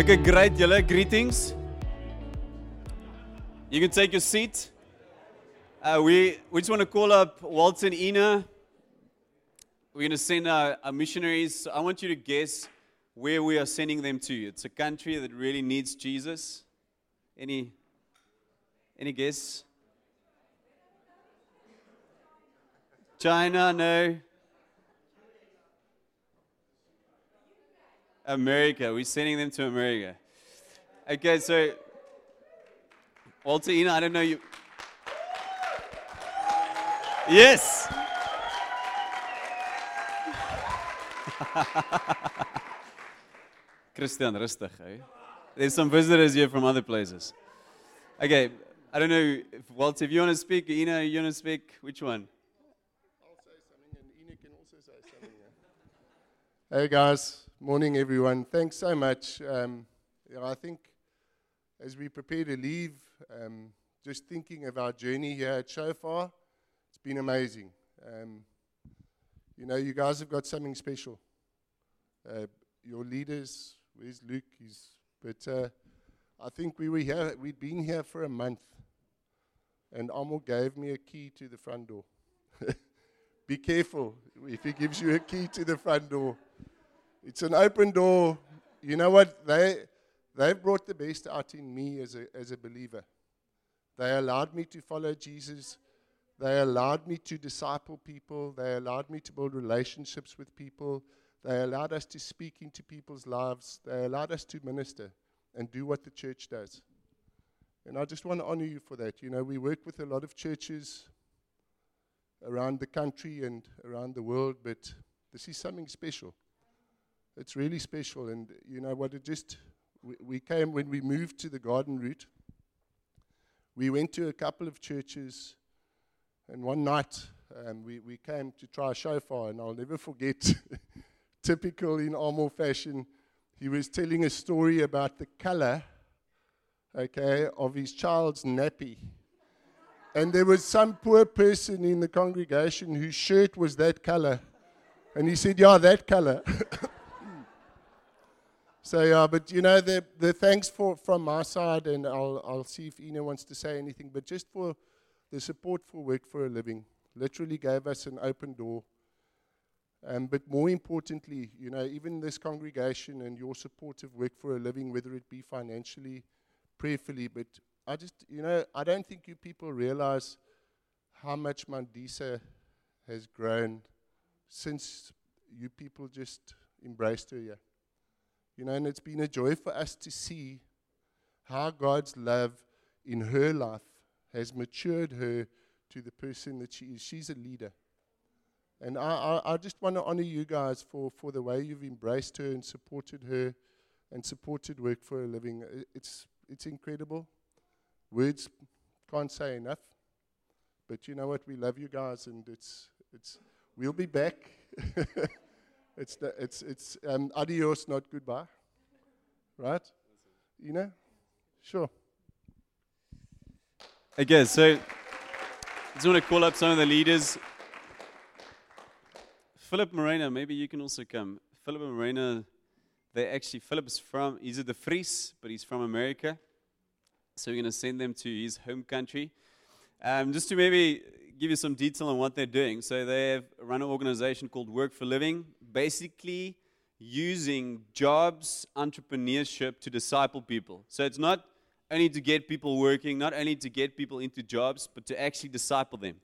Okay, great, julle. Greetings. You can take your seat. Uh, we, we just want to call up Walter and Ina. We're going to send our, our missionaries. I want you to guess where we are sending them to. It's a country that really needs Jesus. Any, any guess? China, no. America. We're sending them to America. Okay, so Walter, Ina, I don't know you. Yes. Christian, rustig? There's some visitors here from other places. Okay, I don't know if Walter, if you want to speak, Ina, you want to speak, which one? I'll say something, and Ina can also say something. yeah. Hey guys, morning everyone. Thanks so much. Um, I think as we prepare to leave, um, just thinking of our journey here at Shofar, it's been amazing. Um, you know, you guys have got something special. Uh, your leaders, where's Luke? He's, but uh, I think we were here. We'd been here for a month, and Amo gave me a key to the front door. Be careful if he gives you a key to the front door. It's an open door. You know what? They, they've brought the best out in me as a, as a believer. They allowed me to follow Jesus. They allowed me to disciple people. They allowed me to build relationships with people. They allowed us to speak into people's lives. They allowed us to minister and do what the church does. And I just want to honor you for that. You know, we work with a lot of churches around the country and around the world, but this is something special. It's really special. And you know what? It just, we, we came, when we moved to the garden route, we went to a couple of churches, and one night um, we, we came to try a shofar, and I'll never forget, typical in Armour fashion, he was telling a story about the color, okay, of his child's nappy. And there was some poor person in the congregation whose shirt was that color. And he said, Yeah, that color. so, yeah, but you know, the, the thanks for, from my side, and I'll, I'll see if Ina wants to say anything, but just for the support for Work for a Living, literally gave us an open door. Um, but more importantly, you know, even this congregation and your support of Work for a Living, whether it be financially, prayerfully, but I just, you know, I don't think you people realize how much Mandisa has grown since you people just embraced her here. You know, and it's been a joy for us to see how God's love in her life has matured her to the person that she is. She's a leader. And I, I, I just want to honor you guys for, for the way you've embraced her and supported her and supported work for a living. It's, it's incredible. Words can't say enough. But you know what? We love you guys, and it's, it's, we'll be back. it's, the, it's, it's um, adios, not goodbye. Right? You know? Sure. Okay, so I just want to call up some of the leaders. Philip Morena, maybe you can also come. Philip Morena, they actually, Philip's from, he's the Fries, but he's from America. So we're going to send them to his home country. Um, just to maybe give you some detail on what they're doing. So they have run an organization called Work for Living, basically using jobs, entrepreneurship to disciple people. So it's not only to get people working, not only to get people into jobs, but to actually disciple them.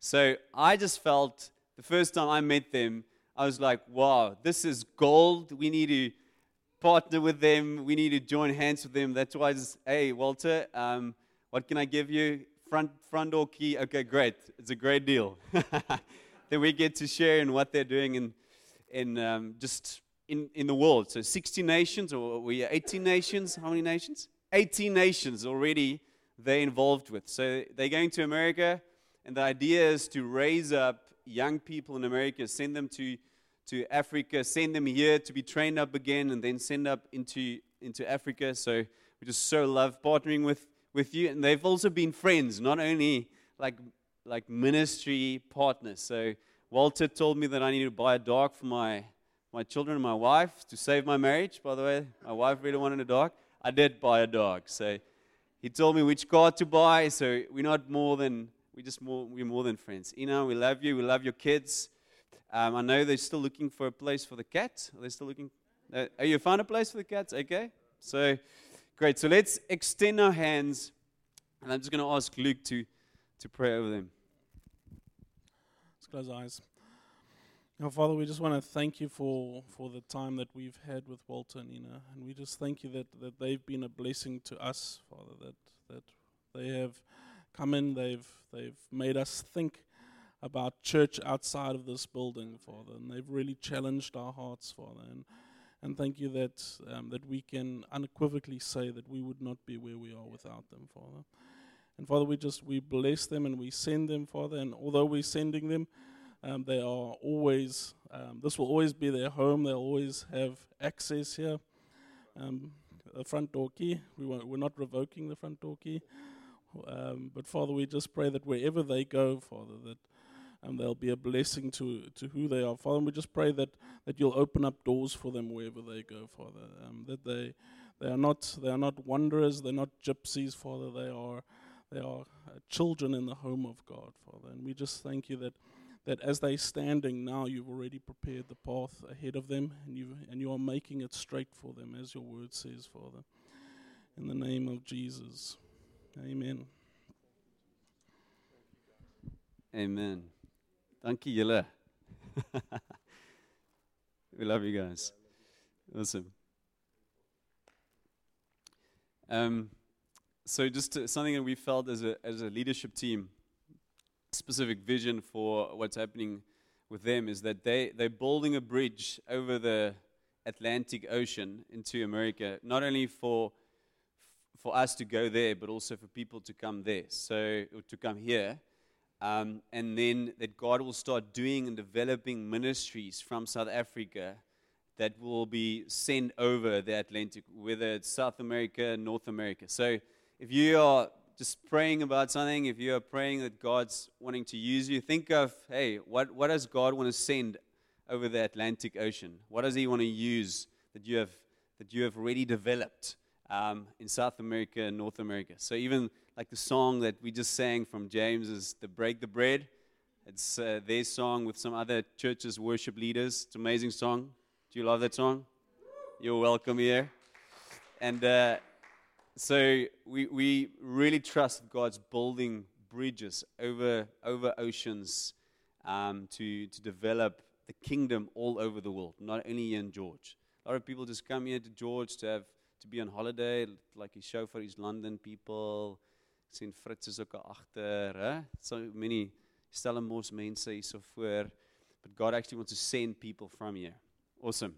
So I just felt the first time I met them, I was like, wow, this is gold. We need to partner with them. We need to join hands with them. That's why I just, hey, Walter, um, what can I give you? Front, front door key. Okay, great. It's a great deal. then we get to share in what they're doing in, in um, just in, in the world. So 60 nations, or we are 18 nations. How many nations? 18 nations already they're involved with. So they're going to America, and the idea is to raise up young people in America, send them to, to Africa, send them here to be trained up again, and then send up into, into Africa. So we just so love partnering with, with you. And they've also been friends, not only like, like ministry partners. So Walter told me that I needed to buy a dog for my, my children and my wife to save my marriage. By the way, my wife really wanted a dog. I did buy a dog. So he told me which car to buy. So we're not more than we just more we're more than friends. Ina, we love you. We love your kids. Um, I know they're still looking for a place for the cat. Are they still looking? Uh, are you found a place for the cats? Okay. So great. So let's extend our hands, and I'm just going to ask Luke to to pray over them. Eyes. Now, Father, we just want to thank you for, for the time that we've had with Walter and Ina. And we just thank you that, that they've been a blessing to us, Father, that, that they have come in, they've, they've made us think about church outside of this building, Father. And they've really challenged our hearts, Father. And, and thank you that, um, that we can unequivocally say that we would not be where we are without them, Father. And Father, we just we bless them and we send them, Father. And although we're sending them, um, they are always, um, this will always be their home. They'll always have access here. Um, the front door key, we won't, we're not revoking the front door key. Um, but Father, we just pray that wherever they go, Father, that um, they'll be a blessing to, to who they are. Father, And we just pray that, that you'll open up doors for them wherever they go, Father. Um, that they, they, are not, they are not wanderers, they're not gypsies, Father. They are, they are uh, children in the home of God, Father. And we just thank you that that as they're standing now, you've already prepared the path ahead of them, and you and you are making it straight for them, as your word says, Father. In the name of Jesus, Amen. Amen. Thank you, julle. we love you guys. Awesome. Um, so just something that we felt as a as a leadership team specific vision for what's happening with them is that they, they're building a bridge over the Atlantic Ocean into America, not only for, for us to go there, but also for people to come there, so to come here. Um, and then that God will start doing and developing ministries from South Africa that will be sent over the Atlantic, whether it's South America, North America. So if you are just praying about something, if you are praying that God's wanting to use you, think of, hey, what, what does God want to send over the Atlantic Ocean? What does He want to use that you have, that you have already developed um, in South America and North America? So even like the song that we just sang from James is the Break the Bread. It's uh, their song with some other churches, worship leaders. It's an amazing song. Do you love that song? You're welcome here. And uh, so we, we really trust God's building bridges over, over oceans um, to, to develop the kingdom all over the world, not only in George. A lot of people just come here to George to have to be on holiday, like he show for his London people. sien Fritz is ook hè? So many Stellenbosch mense hier so voor. But God actually wants to send people from here. Awesome.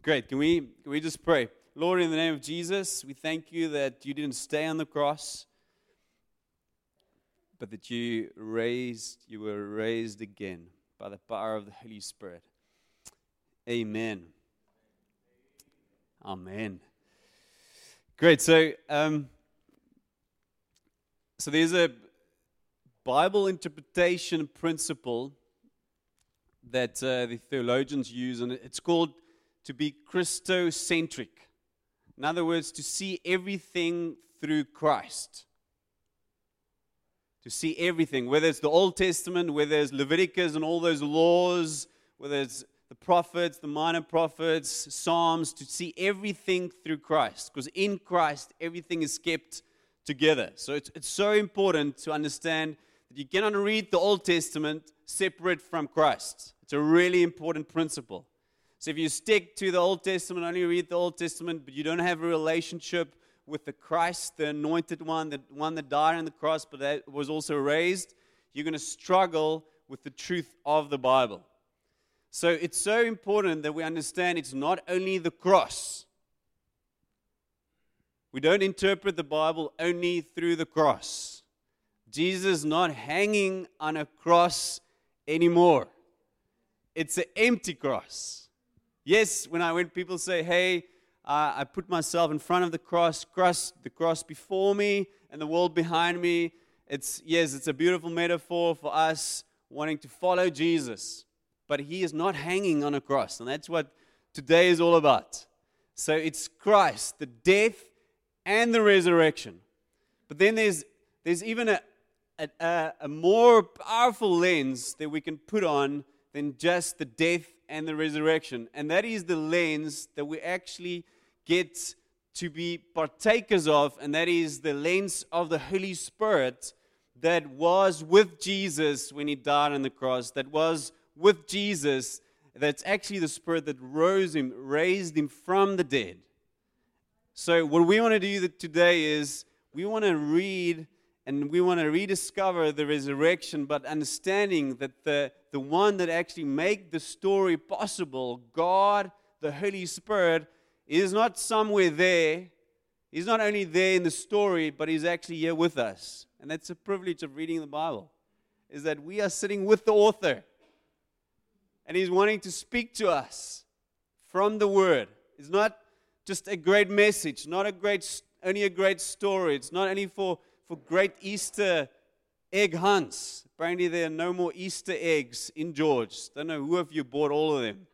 Great. Can we can we just pray? Lord, in the name of Jesus, we thank you that you didn't stay on the cross, but that you raised, you were raised again by the power of the Holy Spirit. Amen. Amen. Great. So, um, so there's a Bible interpretation principle that uh, the theologians use, and it's called to be Christocentric. In other words, to see everything through Christ. To see everything, whether it's the Old Testament, whether it's Leviticus and all those laws, whether it's the prophets, the minor prophets, Psalms, to see everything through Christ. Because in Christ, everything is kept together. So it's, it's so important to understand that you cannot read the Old Testament separate from Christ. It's a really important principle. So if you stick to the Old Testament, only read the Old Testament, but you don't have a relationship with the Christ, the anointed one, the one that died on the cross, but that was also raised, you're going to struggle with the truth of the Bible. So it's so important that we understand it's not only the cross. We don't interpret the Bible only through the cross. Jesus is not hanging on a cross anymore. It's an empty cross. Yes, when I when people say, "Hey, uh, I put myself in front of the cross, cross, the cross before me, and the world behind me," it's yes, it's a beautiful metaphor for us wanting to follow Jesus, but He is not hanging on a cross, and that's what today is all about. So it's Christ, the death and the resurrection. But then there's, there's even a, a, a more powerful lens that we can put on than just the death and the resurrection. And that is the lens that we actually get to be partakers of, and that is the lens of the Holy Spirit that was with Jesus when he died on the cross, that was with Jesus, that's actually the Spirit that rose him, raised him from the dead. So, what we want to do today is we want to read and we want to rediscover the resurrection, but understanding that the, the one that actually made the story possible, God, the Holy Spirit, is not somewhere there. He's not only there in the story, but he's actually here with us. And that's a privilege of reading the Bible, is that we are sitting with the author. And he's wanting to speak to us from the word. It's not just a great message, not a great only a great story. It's not only for, for great Easter egg hunts. Apparently there are no more Easter eggs in George. Don't know who of you bought all of them.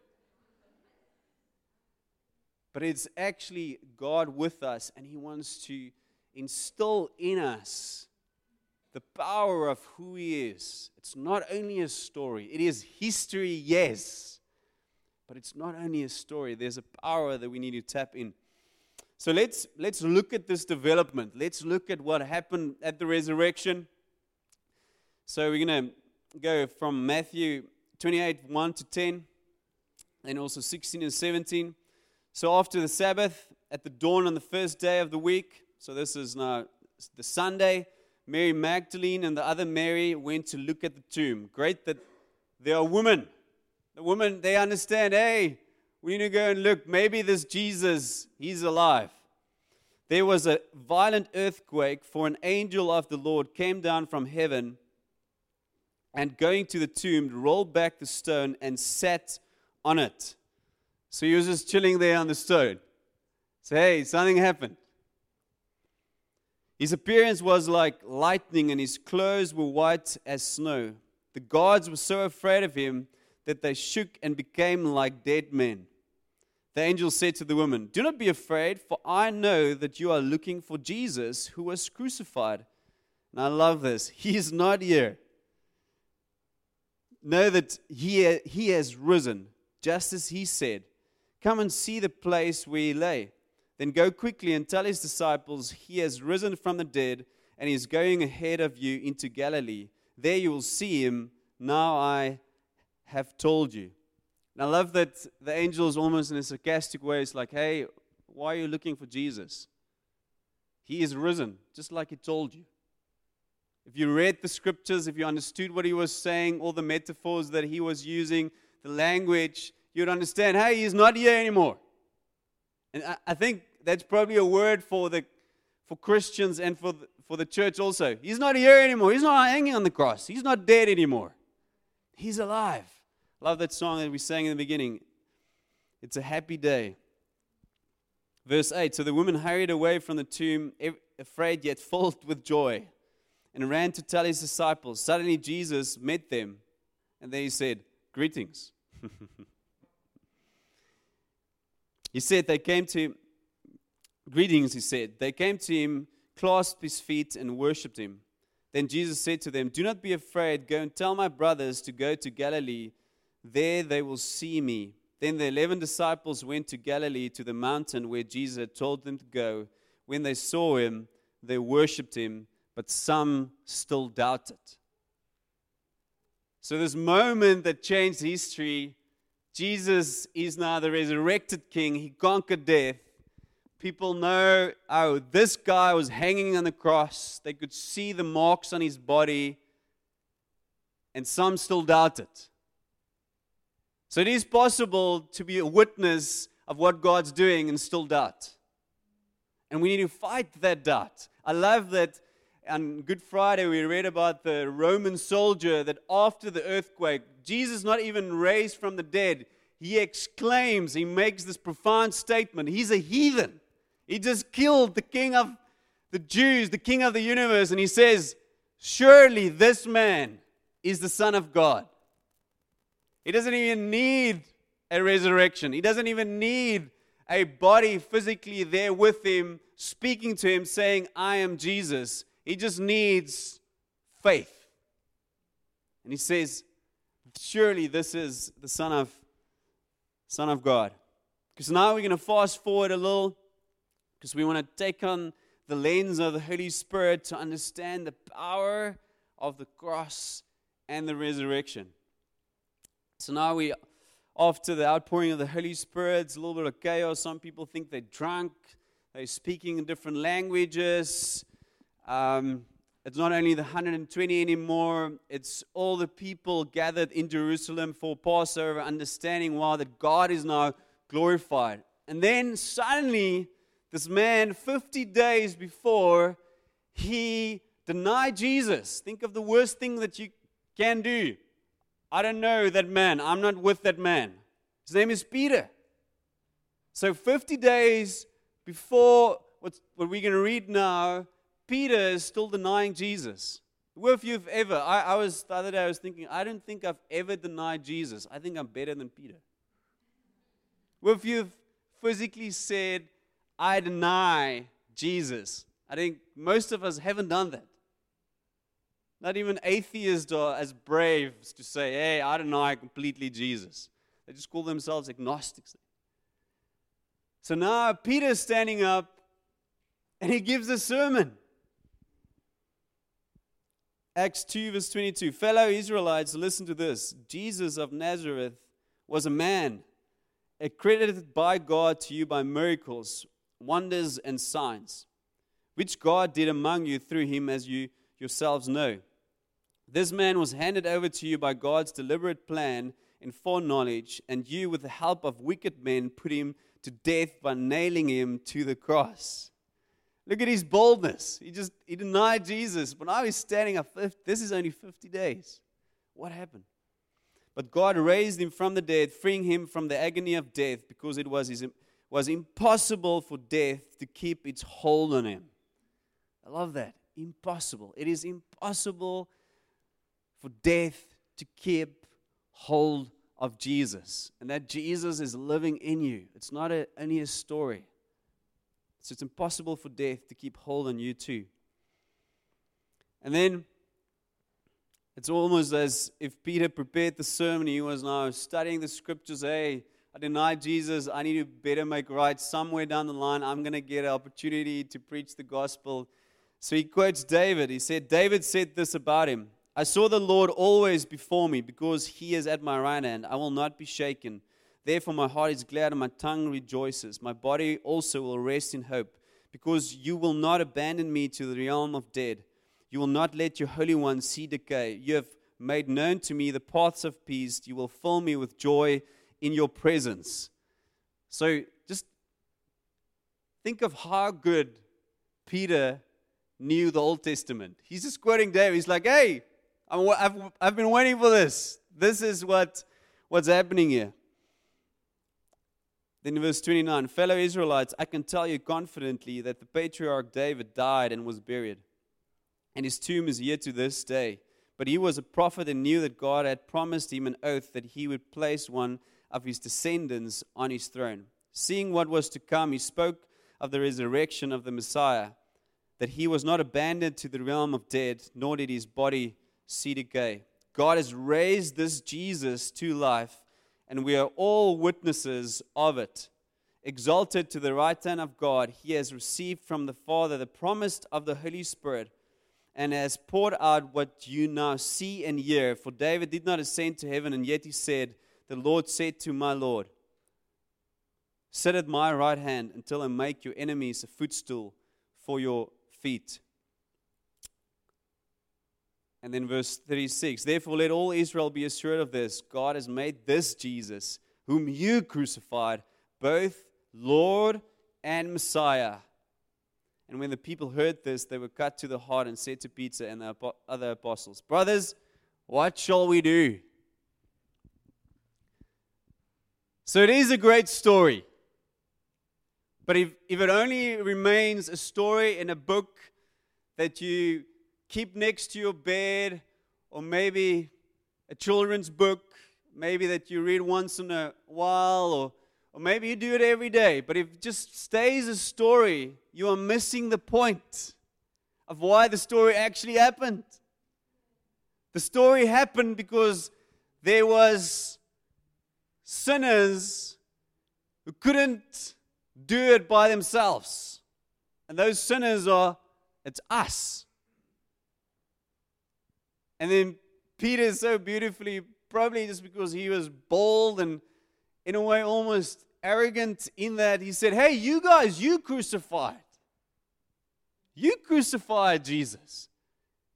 But it's actually God with us, and He wants to instill in us the power of who He is. It's not only a story, it is history, yes. But it's not only a story, there's a power that we need to tap in. So let's, let's look at this development. Let's look at what happened at the resurrection. So we're going to go from Matthew 28 1 to 10, and also 16 and 17. So after the Sabbath, at the dawn on the first day of the week, so this is now the Sunday, Mary Magdalene and the other Mary went to look at the tomb. Great that there are women. The women, they understand, hey, we need to go and look. Maybe this Jesus, he's alive. There was a violent earthquake, for an angel of the Lord came down from heaven and going to the tomb, rolled back the stone and sat on it. So he was just chilling there on the stone. Say, hey, something happened. His appearance was like lightning, and his clothes were white as snow. The guards were so afraid of him that they shook and became like dead men. The angel said to the woman, Do not be afraid, for I know that you are looking for Jesus who was crucified. And I love this. He is not here. Know that he, he has risen, just as he said. Come and see the place where he lay. Then go quickly and tell his disciples, He has risen from the dead, and he is going ahead of you into Galilee. There you will see him. Now I have told you. And I love that the angel is almost in a sarcastic way. It's like, hey, why are you looking for Jesus? He is risen, just like he told you. If you read the scriptures, if you understood what he was saying, all the metaphors that he was using, the language, you'd understand, hey, he's not here anymore. And I, I think that's probably a word for the for Christians and for the, for the church also. He's not here anymore. He's not hanging on the cross. He's not dead anymore. He's alive. Love that song that we sang in the beginning. It's a happy day. Verse 8 So the woman hurried away from the tomb, afraid yet filled with joy, and ran to tell his disciples. Suddenly Jesus met them, and then he said, Greetings. he said, They came to him. Greetings, he said. They came to him, clasped his feet, and worshipped him. Then Jesus said to them, Do not be afraid. Go and tell my brothers to go to Galilee there they will see me. Then the eleven disciples went to Galilee to the mountain where Jesus had told them to go. When they saw him, they worshipped him, but some still doubted. So, this moment that changed history, Jesus is now the resurrected king. He conquered death. People know, oh, this guy was hanging on the cross. They could see the marks on his body, and some still doubted. So it is possible to be a witness of what God's doing and still doubt. And we need to fight that doubt. I love that on Good Friday we read about the Roman soldier that after the earthquake, Jesus not even raised from the dead. He exclaims, he makes this profound statement. He's a heathen. He just killed the king of the Jews, the king of the universe, and he says, Surely this man is the Son of God. He doesn't even need a resurrection. He doesn't even need a body physically there with him, speaking to him, saying, I am Jesus. He just needs faith. And he says, Surely this is the Son of, Son of God. Because now we're going to fast forward a little, because we want to take on the lens of the Holy Spirit to understand the power of the cross and the resurrection. So now we, after the outpouring of the Holy Spirit, it's a little bit of chaos. Some people think they're drunk, they're speaking in different languages. Um, it's not only the 120 anymore, it's all the people gathered in Jerusalem for Passover, understanding wow, that God is now glorified. And then suddenly, this man, 50 days before, he denied Jesus. Think of the worst thing that you can do. I don't know that man. I'm not with that man. His name is Peter. So 50 days before what we're going to read now, Peter is still denying Jesus. Where if you've ever, I, I was the other day, I was thinking, I don't think I've ever denied Jesus. I think I'm better than Peter. Where if you've physically said, I deny Jesus. I think most of us haven't done that. Not even atheists are as brave to say, hey, I deny completely Jesus. They just call themselves agnostics. So now Peter's standing up and he gives a sermon. Acts 2, verse 22. Fellow Israelites, listen to this. Jesus of Nazareth was a man accredited by God to you by miracles, wonders, and signs, which God did among you through him, as you yourselves know. This man was handed over to you by God's deliberate plan and foreknowledge, and you, with the help of wicked men, put him to death by nailing him to the cross. Look at his boldness. He just he denied Jesus, but now he's standing up. This is only 50 days. What happened? But God raised him from the dead, freeing him from the agony of death, because it was, his, was impossible for death to keep its hold on him. I love that. Impossible. It is impossible for death to keep hold of Jesus. And that Jesus is living in you. It's not a, only a story. So it's impossible for death to keep hold on you too. And then it's almost as if Peter prepared the sermon. He was now studying the scriptures. Hey, I denied Jesus. I need to better make right somewhere down the line. I'm going to get an opportunity to preach the gospel. So he quotes David. He said, David said this about him I saw the Lord always before me because he is at my right hand. I will not be shaken. Therefore, my heart is glad and my tongue rejoices. My body also will rest in hope, because you will not abandon me to the realm of dead. You will not let your Holy One see decay. You have made known to me the paths of peace. You will fill me with joy in your presence. So just think of how good Peter knew the Old Testament. He's just quoting David. He's like, hey, I've, I've been waiting for this. This is what, what's happening here. Then verse 29, fellow Israelites, I can tell you confidently that the patriarch David died and was buried, and his tomb is here to this day. But he was a prophet and knew that God had promised him an oath that he would place one of his descendants on his throne. Seeing what was to come, he spoke of the resurrection of the Messiah, that he was not abandoned to the realm of dead, nor did his body see decay. God has raised this Jesus to life and we are all witnesses of it. Exalted to the right hand of God, he has received from the Father the promise of the Holy Spirit and has poured out what you now see and hear. For David did not ascend to heaven, and yet he said, The Lord said to my Lord, Sit at my right hand until I make your enemies a footstool for your feet. And then verse 36 Therefore, let all Israel be assured of this God has made this Jesus, whom you crucified, both Lord and Messiah. And when the people heard this, they were cut to the heart and said to Peter and the other apostles, Brothers, what shall we do? So it is a great story. But if, if it only remains a story in a book that you keep next to your bed, or maybe a children's book, maybe that you read once in a while, or, or maybe you do it every day, but if it just stays a story, you are missing the point of why the story actually happened. The story happened because there was sinners who couldn't do it by themselves. And those sinners are it's us. And then Peter is so beautifully, probably just because he was bold and in a way almost arrogant in that he said, Hey, you guys, you crucified. You crucified Jesus.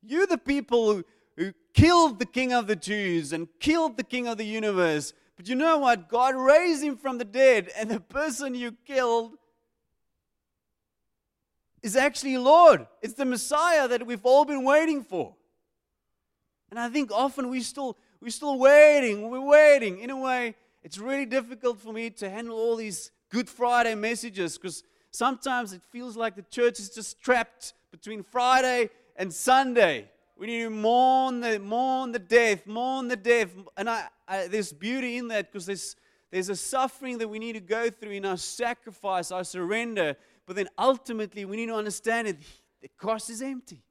You, the people who, who killed the king of the Jews and killed the king of the universe. But you know what? God raised him from the dead, and the person you killed is actually Lord. It's the Messiah that we've all been waiting for. And I think often we still we're still waiting. We're waiting. In a way, it's really difficult for me to handle all these Good Friday messages because sometimes it feels like the church is just trapped between Friday and Sunday. We need to mourn the mourn the death, mourn the death, and I, I there's beauty in that because there's there's a suffering that we need to go through in our sacrifice, our surrender. But then ultimately, we need to understand it. The cross is empty.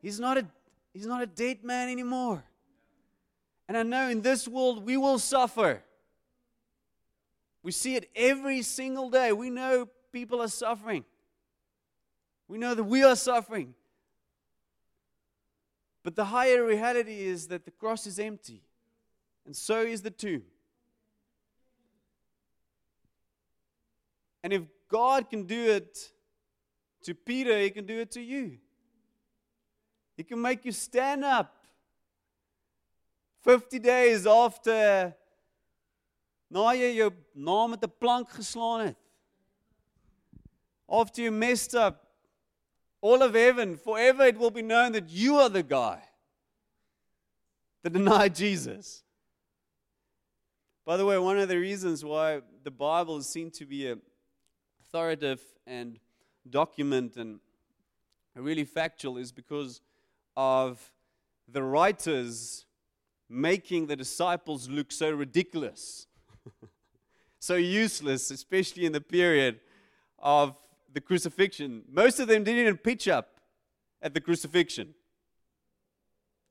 He's not a he's not a dead man anymore. And I know in this world we will suffer. We see it every single day. We know people are suffering. We know that we are suffering. But the higher reality is that the cross is empty, and so is the tomb. And if God can do it to Peter, He can do it to you. He can make you stand up 50 days after na jy jou naam 'n plank geslaan het. After you messed up all of heaven, forever it will be known that you are the guy that denied Jesus. By the way, one of the reasons why the Bible is seen to be a authoritative and document and really factual is because of the writers making the disciples look so ridiculous, so useless, especially in the period of the crucifixion. Most of them didn't even pitch up at the crucifixion.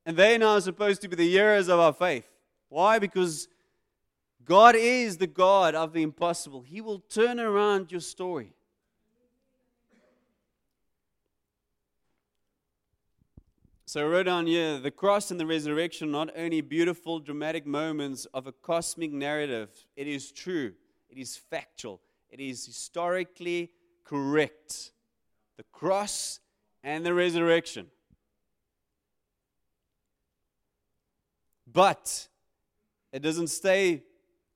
And they now are supposed to be the heroes of our faith. Why? Because God is the God of the impossible. He will turn around your story. So I wrote down here the cross and the resurrection are not only beautiful, dramatic moments of a cosmic narrative, it is true, it is factual, it is historically correct. The cross and the resurrection. But it doesn't stay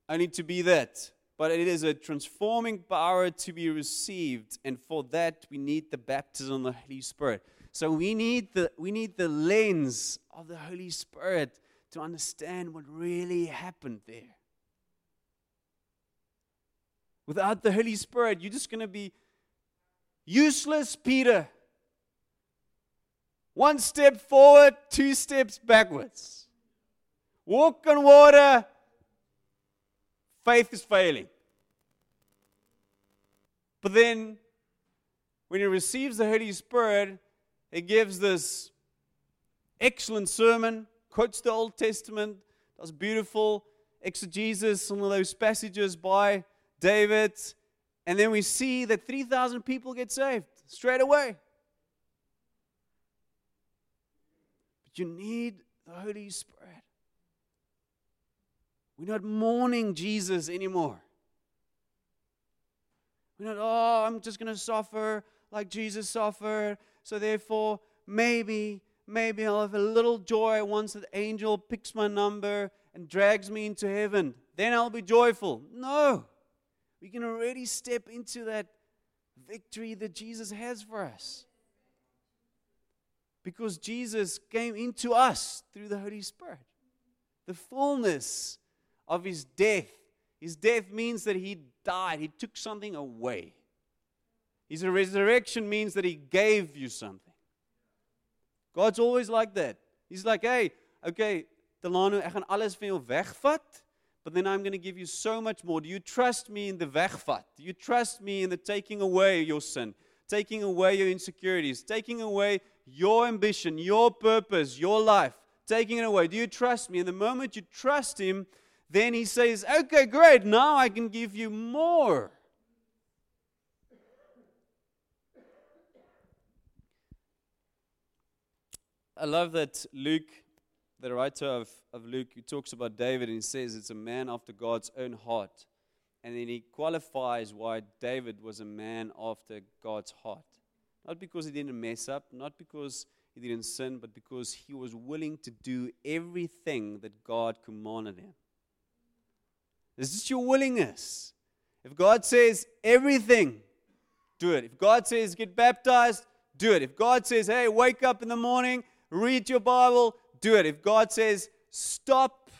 only to be that, but it is a transforming power to be received, and for that we need the baptism of the Holy Spirit. So we need the, we need the lens of the Holy Spirit to understand what really happened there. Without the Holy Spirit, you're just going to be useless, Peter. One step forward, two steps backwards. Walk on water, faith is failing. But then, when he receives the Holy Spirit, he gives this excellent sermon, quotes the Old Testament, does beautiful exegesis, some of those passages by David, and then we see that 3,000 people get saved straight away. But you need the Holy Spirit. We're not mourning Jesus anymore. We're not, oh, I'm just going to suffer like Jesus suffered. So therefore, maybe, maybe I'll have a little joy once the angel picks my number and drags me into heaven. Then I'll be joyful. No. We can already step into that victory that Jesus has for us. Because Jesus came into us through the Holy Spirit. The fullness of his death. His death means that he died, he took something away. His resurrection means that He gave you something. God's always like that. He's like, hey, okay, Delano, ek gaan alles vir jou wegvat, but then I'm going to give you so much more. Do you trust me in the wegvat? Do you trust me in the taking away your sin, taking away your insecurities, taking away your ambition, your purpose, your life, taking it away? Do you trust me? And the moment you trust Him, then He says, Okay, great, now I can give you more. I love that Luke the writer of, of Luke, he talks about David and he says it's a man after God's own heart. And then he qualifies why David was a man after God's heart. Not because he didn't mess up, not because he didn't sin, but because he was willing to do everything that God commanded him. This is your willingness. If God says everything, do it. If God says get baptized, do it. If God says, hey, wake up in the morning, read your Bible, do it. If God says, stop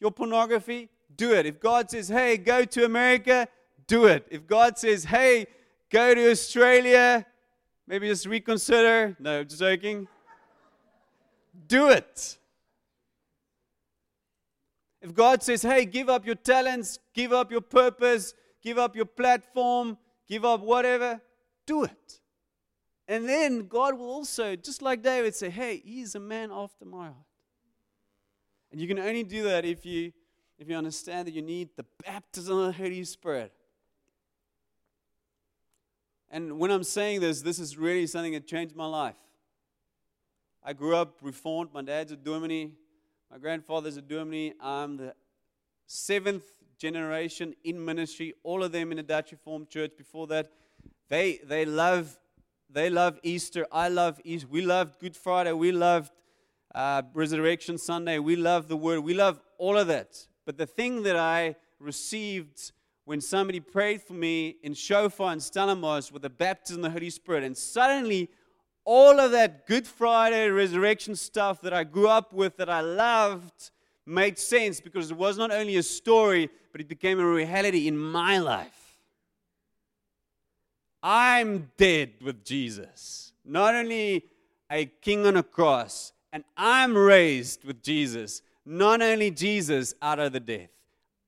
your pornography, do it. If God says, hey, go to America, do it. If God says, hey, go to Australia, maybe just reconsider. No, just joking. Do it. If God says, hey, give up your talents, give up your purpose, give up your platform, give up whatever, do it. And then God will also, just like David, say, Hey, he's a man after my heart. And you can only do that if you if you understand that you need the baptism of the Holy Spirit. And when I'm saying this, this is really something that changed my life. I grew up reformed. My dad's a Dominee. My grandfather's a Dominee. I'm the seventh generation in ministry, all of them in a Dutch Reformed church. Before that, they, they love they love Easter. I love Easter. We loved Good Friday. We loved uh, Resurrection Sunday. We love the Word. We love all of that. But the thing that I received when somebody prayed for me in Shofar and Stellenbosch with the baptism of the Holy Spirit, and suddenly all of that Good Friday resurrection stuff that I grew up with, that I loved, made sense because it was not only a story, but it became a reality in my life. I'm dead with Jesus. Not only a king on a cross, and I'm raised with Jesus. Not only Jesus out of the death.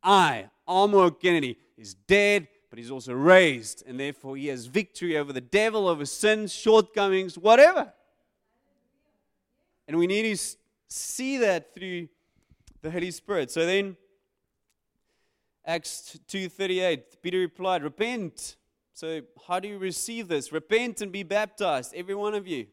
I, Almo Kennedy, is dead, but he's also raised, and therefore he has victory over the devil, over sins, shortcomings, whatever. And we need to see that through the Holy Spirit. So then, Acts 2:38, Peter replied, "Repent so, how do you receive this? Repent and be baptized, every one of you,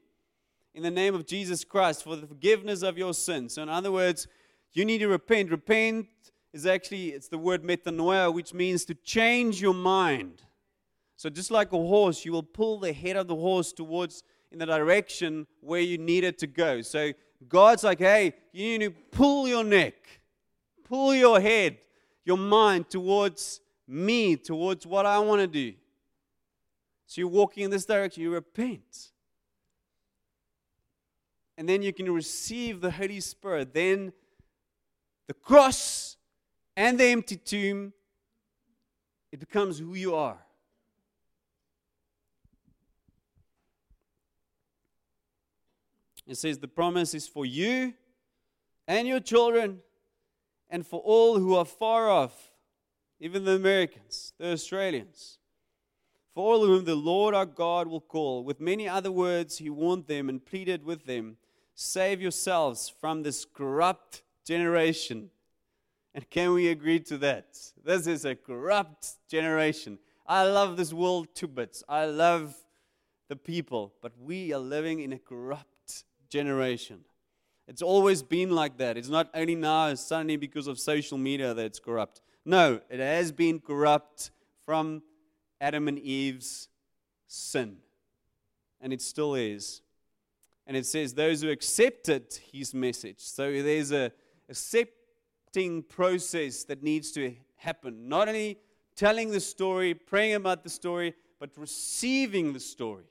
in the name of Jesus Christ for the forgiveness of your sins. So, in other words, you need to repent. Repent is actually it's the word metanoia, which means to change your mind. So, just like a horse, you will pull the head of the horse towards in the direction where you need it to go. So, God's like, hey, you need to pull your neck, pull your head, your mind towards me, towards what I want to do. So you're walking in this direction, you repent. And then you can receive the Holy Spirit. Then the cross and the empty tomb, it becomes who you are. It says the promise is for you and your children and for all who are far off, even the Americans, the Australians for all whom the Lord our God will call. With many other words, he warned them and pleaded with them Save yourselves from this corrupt generation. And can we agree to that? This is a corrupt generation. I love this world two bits. I love the people, but we are living in a corrupt generation. It's always been like that. It's not only now, suddenly because of social media that it's corrupt. No, it has been corrupt from Adam and Eve's sin. And it still is. And it says those who accepted his message. So there's a accepting process that needs to happen. Not only telling the story, praying about the story, but receiving the story.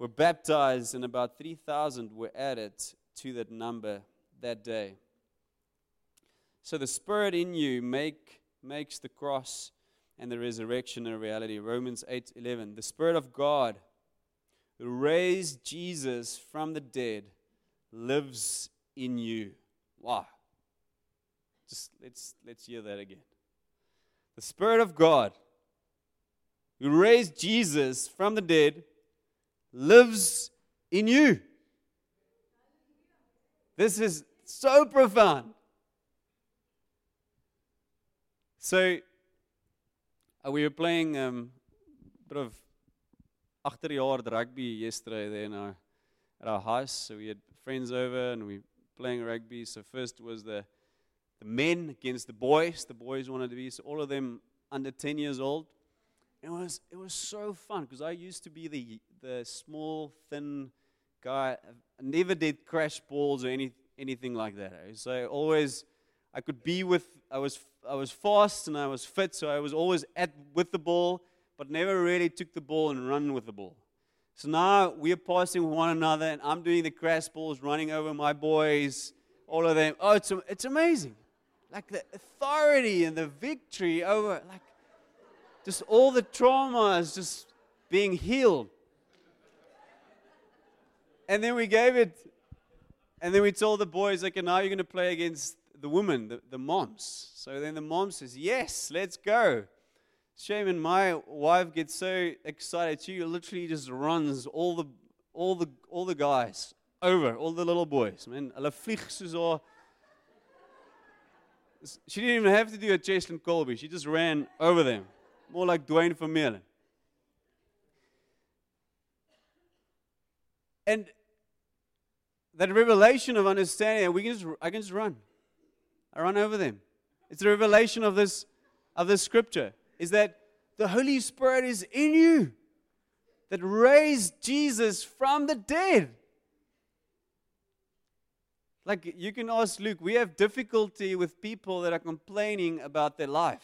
Were baptized, and about 3,000 were added to that number that day. So the Spirit in you make, makes the cross and the resurrection a reality. Romans 8:11. The Spirit of God who raised Jesus from the dead lives in you. Wow. Just let's let's hear that again. The Spirit of God who raised Jesus from the dead lives in you. This is so profound. So, uh, we were playing um, a bit of agterjaar rugby yesterday there in our, at our house. So we had friends over and we were playing rugby. So first was the the men against the boys. The boys wanted to be so all of them under 10 years old. It was it was so fun because I used to be the the small thin guy. I never did crash balls or any anything like that. So I always I could be with I was I was fast and I was fit, so I was always at with the ball, but never really took the ball and run with the ball. So now we are passing one another, and I'm doing the crash balls, running over my boys, all of them. Oh, it's it's amazing, like the authority and the victory over like just all the trauma is just being healed. And then we gave it, and then we told the boys, okay, now you're going to play against the woman, the, the moms. So then the mom says, yes, let's go. Shame and my wife gets so excited. She literally just runs all the all the all the guys over, all the little boys. Man, hulle. She didn't even have to do a Cheslin Kolbe. She just ran over them. More like Duane Vermeulen. And that revelation of understanding that we can just I can just run. I run over them. It's the revelation of this of this scripture is that the Holy Spirit is in you that raised Jesus from the dead. Like you can ask Luke, we have difficulty with people that are complaining about their life.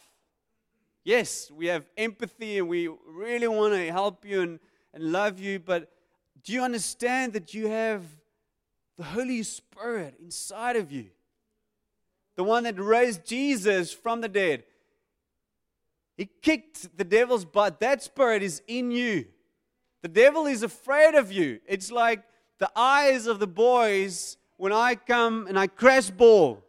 Yes, we have empathy and we really want to help you and, and love you, but do you understand that you have the Holy Spirit inside of you? The one that raised Jesus from the dead. He kicked the devil's butt. That spirit is in you. The devil is afraid of you. It's like the eyes of the boys when I come and I crash ball.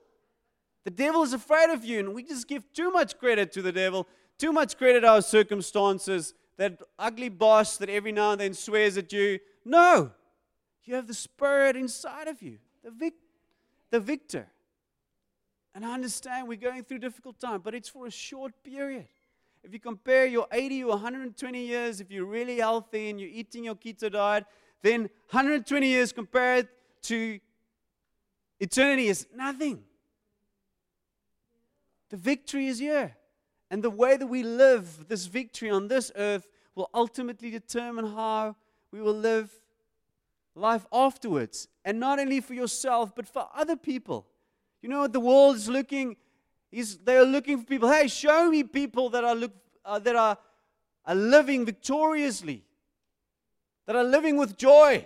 The devil is afraid of you, and we just give too much credit to the devil, too much credit to our circumstances, that ugly boss that every now and then swears at you. No, you have the spirit inside of you, the, vic- the victor. And I understand we're going through difficult time, but it's for a short period. If you compare your 80 or 120 years, if you're really healthy and you're eating your keto diet, then 120 years compared to eternity is nothing. The victory is here. And the way that we live this victory on this earth will ultimately determine how we will live life afterwards. And not only for yourself, but for other people. You know what the world is looking is they are looking for people. Hey, show me people that are look uh, that are, are living victoriously, that are living with joy.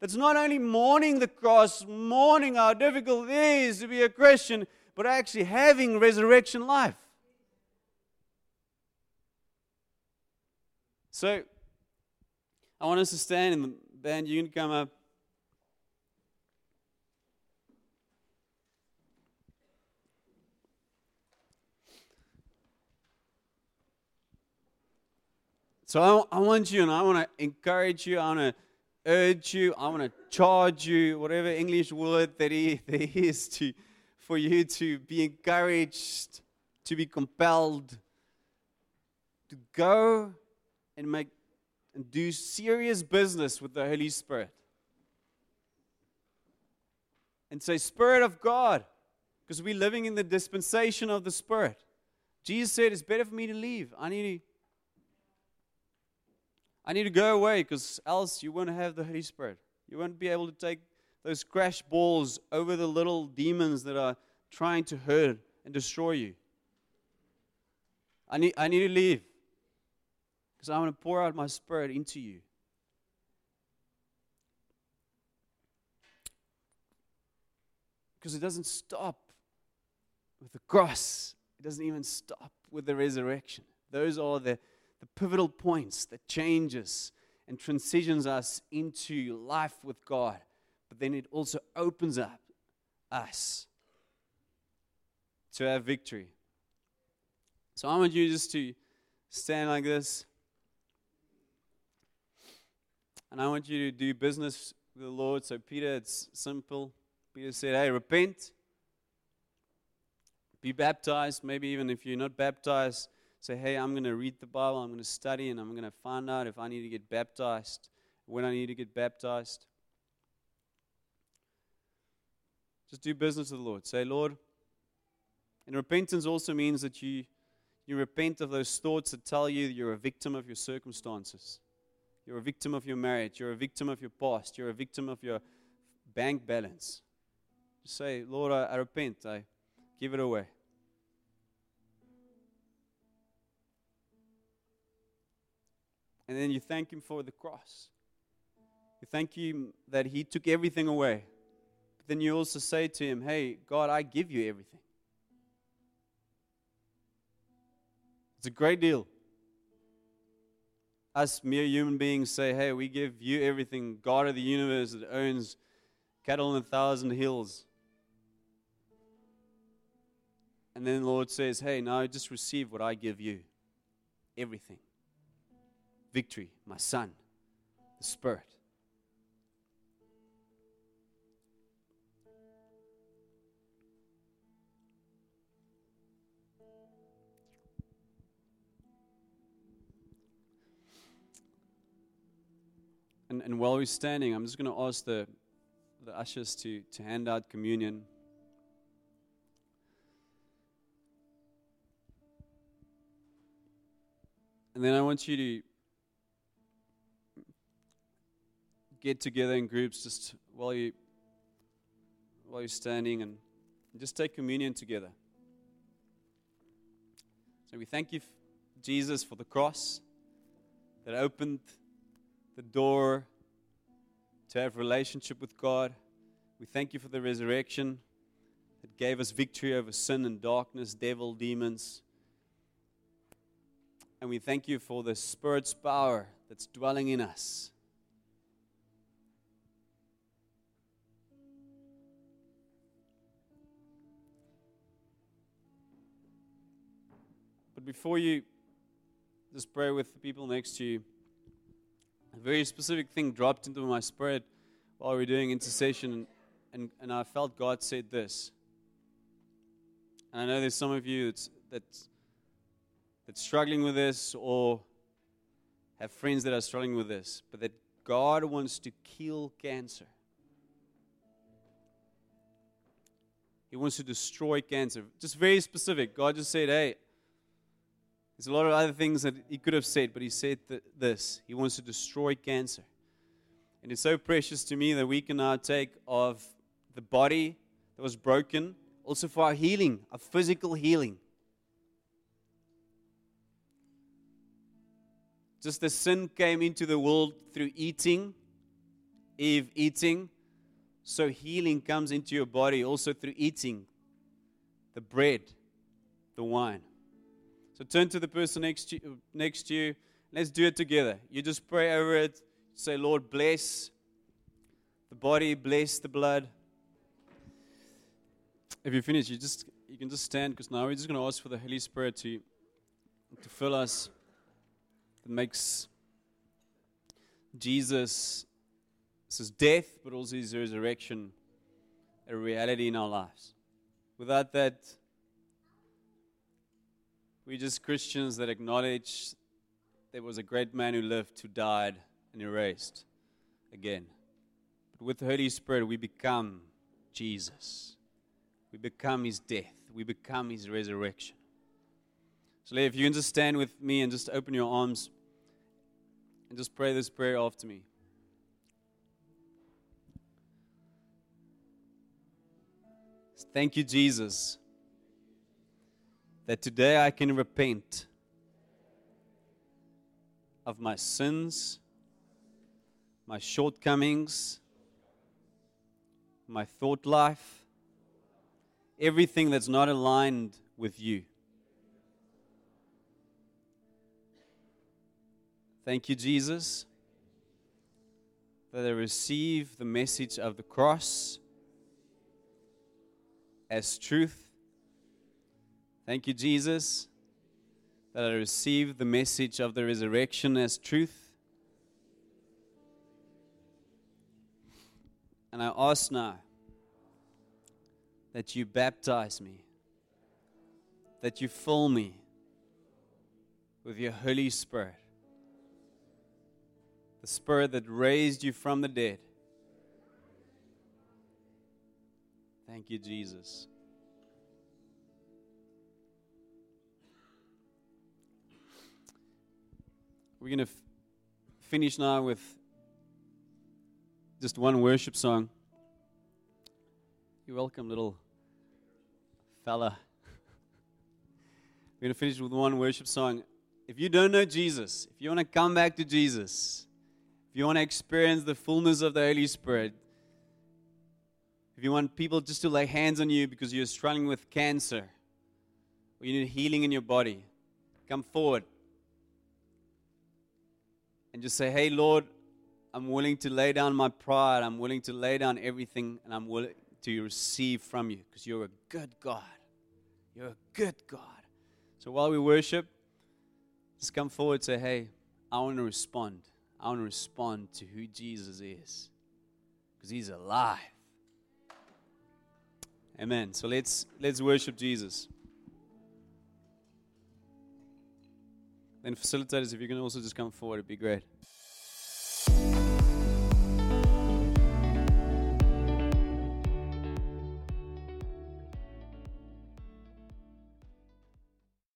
That's not only mourning the cross, mourning how difficult it is to be a Christian, but actually having resurrection life. So, I want us to stand, and the band, you can come up. So I, I want you and I want to encourage you. I want to urge you. I want to charge you, whatever English word that there is, to, for you to be encouraged, to be compelled to go and make and do serious business with the Holy Spirit. And say, Spirit of God, because we're living in the dispensation of the Spirit. Jesus said, It's better for me to leave. I need to I need to go away because else you won't have the Holy Spirit. You won't be able to take those crash balls over the little demons that are trying to hurt and destroy you. I need, I need to leave because I want to pour out my spirit into you. Because it doesn't stop with the cross, it doesn't even stop with the resurrection. Those are the the pivotal points that changes and transitions us into life with God. But then it also opens up us to have victory. So I want you just to stand like this. And I want you to do business with the Lord. So, Peter, it's simple. Peter said, Hey, repent. Be baptized. Maybe even if you're not baptized, say, Hey, I'm going to read the Bible. I'm going to study and I'm going to find out if I need to get baptized, when I need to get baptized. Just do business with the Lord. Say, Lord. And repentance also means that you, you repent of those thoughts that tell you you're a victim of your circumstances. You're a victim of your marriage. You're a victim of your past. You're a victim of your bank balance. Just say, Lord, I, I repent. I give it away. And then you thank Him for the cross. You thank Him that He took everything away. But then you also say to Him, Hey, God, I give you everything. It's a great deal us mere human beings say, hey, we give you everything, God of the universe that owns cattle on a thousand hills. And then the Lord says, hey, now just receive what I give you everything. Victory, my son, the Spirit. And, and while we're standing, I'm just going to ask the, the ushers to, to hand out communion. And then I want you to get together in groups just while you while you're standing and just take communion together. So we thank you, Jesus, for the cross that opened the door to have relationship with God. We thank you for the resurrection that gave us victory over sin and darkness, devil, demons. And we thank you for the Spirit's power that's dwelling in us. Before you just pray with the people next to you, a very specific thing dropped into my spirit while we were doing intercession, and, and, I felt God said this. And I know there's some of you that's, that's, that's struggling with this or have friends that are struggling with this, but that God wants to kill cancer. He wants to destroy cancer. Just very specific. God just said, hey, there's a lot of other things that he could have said, but he said th- this He wants to destroy cancer. And it's so precious to me that we can now take of the body that was broken, also for our healing, our physical healing. Just as sin came into the world through eating, Eve eating, so healing comes into your body also through eating the bread, the wine. So turn to the person next to, you, next to you. Let's do it together. You just pray over it. Say, Lord, bless the body, bless the blood. If you finish, you just you can just stand because now we're just going to ask for the Holy Spirit to to fill us. That makes Jesus his death, but also his resurrection, a reality in our lives. Without that, we're just Christians that acknowledge there was a great man who lived, who died, and erased again. But with the Holy Spirit, we become Jesus. We become his death. We become his resurrection. So, if you can just stand with me and just open your arms and just pray this prayer after me. Thank you, Jesus that today I can repent of my sins, my shortcomings, my thought life, everything that's not aligned with you. Thank you, Jesus, that I receive the message of the cross as truth Thank you, Jesus, that I received the message of the resurrection as truth. And I ask now that you baptize me, that you fill me with your Holy Spirit, the Spirit that raised you from the dead. Thank you, Jesus. We're going to f- finish now with just one worship song. You're welcome, little fella. We're going to finish with one worship song. If you don't know Jesus, if you want to come back to Jesus, if you want to experience the fullness of the Holy Spirit, if you want people just to lay hands on you because you're struggling with cancer or you need healing in your body, come forward and just say, Hey, Lord, I'm willing to lay down my pride. I'm willing to lay down everything, and I'm willing to receive from you because you're a good God. You're a good God. So while we worship, just come forward and say, Hey, I want to respond. I want to respond to who Jesus is because he's alive. Amen. So let's let's worship Jesus. Then facilitators, if you can also just come forward, it'd be great.